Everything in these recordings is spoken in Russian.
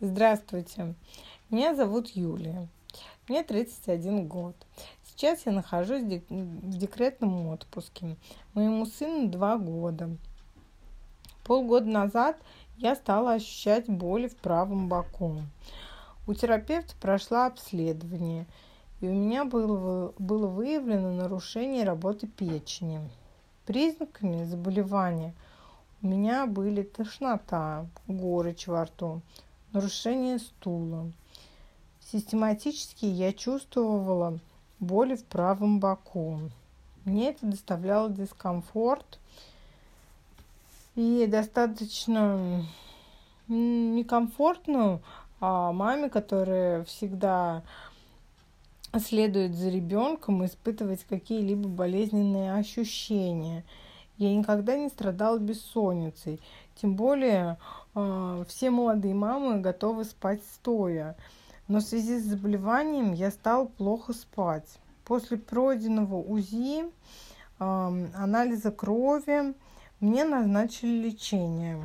Здравствуйте, меня зовут Юлия. Мне 31 год. Сейчас я нахожусь в декретном отпуске. Моему сыну 2 года. Полгода назад я стала ощущать боли в правом боку. У терапевта прошла обследование, и у меня было, было выявлено нарушение работы печени. Признаками заболевания у меня были тошнота, горечь во рту, нарушение стула. Систематически я чувствовала боли в правом боку. Мне это доставляло дискомфорт и достаточно некомфортно а маме, которая всегда следует за ребенком, испытывать какие-либо болезненные ощущения. Я никогда не страдала бессонницей. Тем более все молодые мамы готовы спать стоя. Но в связи с заболеванием я стала плохо спать. После пройденного УЗИ, анализа крови, мне назначили лечение.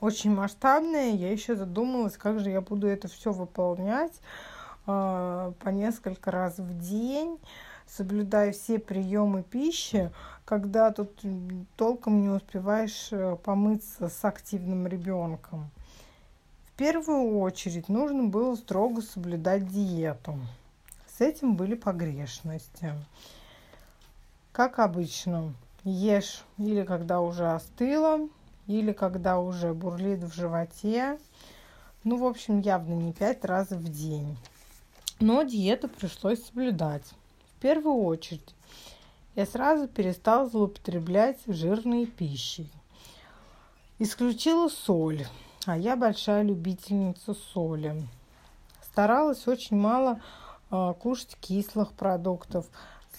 Очень масштабное. Я еще задумалась, как же я буду это все выполнять по несколько раз в день соблюдая все приемы пищи, когда тут толком не успеваешь э, помыться с активным ребенком. В первую очередь нужно было строго соблюдать диету. С этим были погрешности. Как обычно, ешь или когда уже остыло, или когда уже бурлит в животе. Ну, в общем, явно не пять раз в день. Но диету пришлось соблюдать первую очередь я сразу перестала злоупотреблять жирной пищей. Исключила соль, а я большая любительница соли. Старалась очень мало э, кушать кислых продуктов,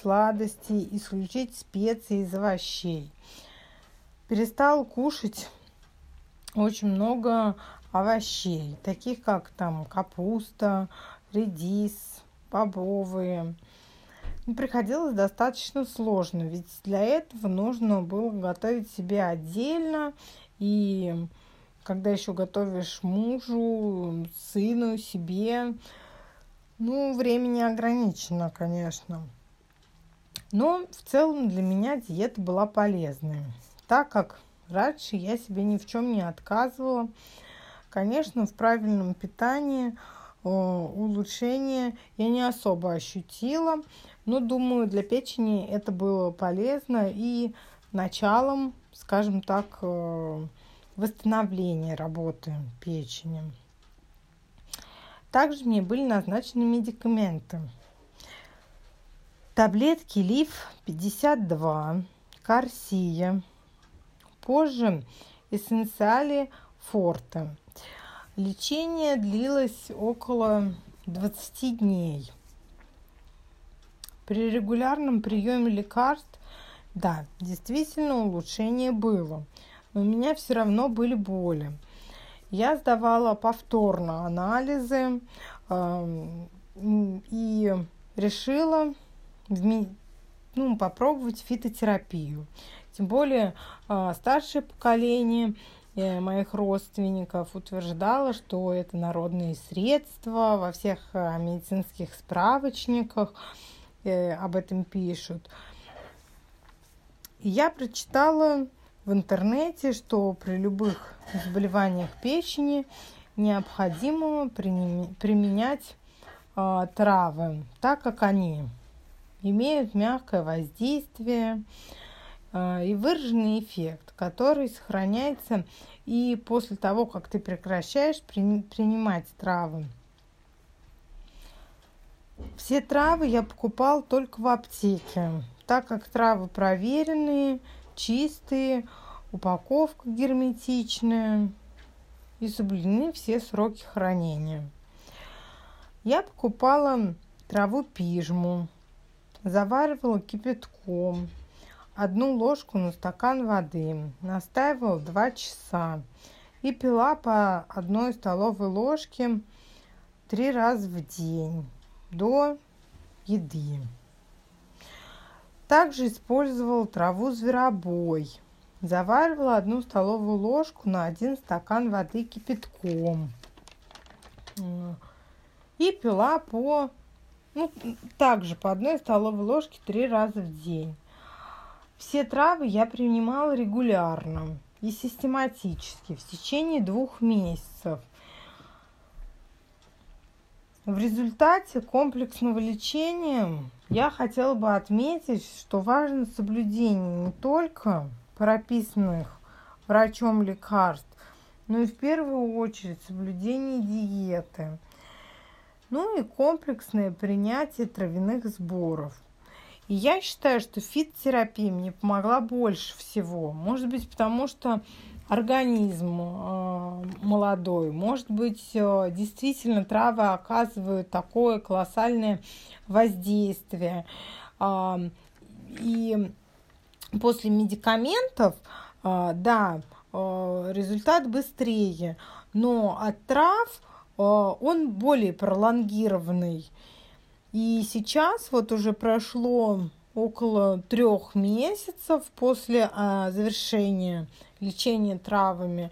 сладостей, исключить специи из овощей. Перестала кушать очень много овощей, таких как там капуста, редис, бобовые, ну, приходилось достаточно сложно, ведь для этого нужно было готовить себе отдельно. И когда еще готовишь мужу, сыну, себе, ну, времени ограничено, конечно. Но в целом для меня диета была полезной, так как раньше я себе ни в чем не отказывала. Конечно, в правильном питании улучшения я не особо ощутила, но думаю, для печени это было полезно и началом, скажем так, э, восстановления работы печени. Также мне были назначены медикаменты. Таблетки Лиф 52, Карсия, позже эссенциали Форте. Лечение длилось около 20 дней. При регулярном приеме лекарств, да, действительно улучшение было, но у меня все равно были боли. Я сдавала повторно анализы э, и решила ну, попробовать фитотерапию. Тем более э, старшее поколение моих родственников утверждала, что это народные средства, во всех э, медицинских справочниках э, об этом пишут. Я прочитала в интернете, что при любых заболеваниях печени необходимо применять э, травы, так как они имеют мягкое воздействие, Э, и выраженный эффект, который сохраняется и после того, как ты прекращаешь принимать травы. Все травы я покупал только в аптеке, так как травы проверенные, чистые, упаковка герметичная и соблюдены все сроки хранения. Я покупала траву пижму, заваривала кипятком, одну ложку на стакан воды, настаивала 2 часа и пила по одной столовой ложке три раза в день до еды. Также использовал траву зверобой, заваривала одну столовую ложку на один стакан воды кипятком. И пила по, ну, также по одной столовой ложке три раза в день. Все травы я принимала регулярно и систематически в течение двух месяцев. В результате комплексного лечения я хотела бы отметить, что важно соблюдение не только прописанных врачом лекарств, но и в первую очередь соблюдение диеты, ну и комплексное принятие травяных сборов. Я считаю, что фит-терапия мне помогла больше всего. Может быть, потому что организм э, молодой. Может быть, э, действительно травы оказывают такое колоссальное воздействие. Э, и после медикаментов, э, да, э, результат быстрее, но от трав э, он более пролонгированный. И сейчас вот уже прошло около трех месяцев после а, завершения лечения травами,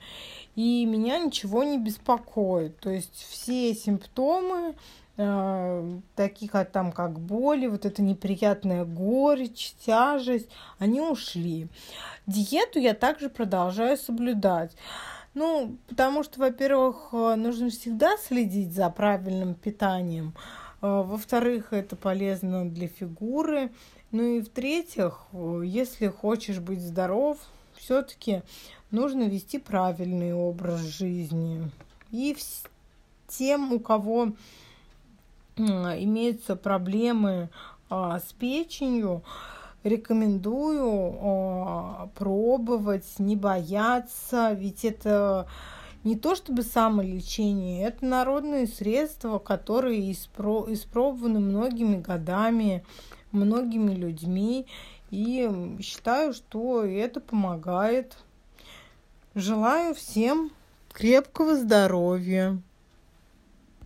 и меня ничего не беспокоит. То есть все симптомы, э, такие как там как боли, вот эта неприятная горечь, тяжесть, они ушли. Диету я также продолжаю соблюдать. Ну, потому что, во-первых, нужно всегда следить за правильным питанием. А, во-вторых, это полезно для фигуры. Ну и в-третьих, если хочешь быть здоров, все-таки нужно вести правильный образ жизни. И тем, у кого имеются проблемы а, с печенью, рекомендую а, пробовать, не бояться, ведь это не то чтобы самолечение, это народные средства, которые испро- испробованы многими годами, многими людьми. И считаю, что это помогает. Желаю всем крепкого здоровья.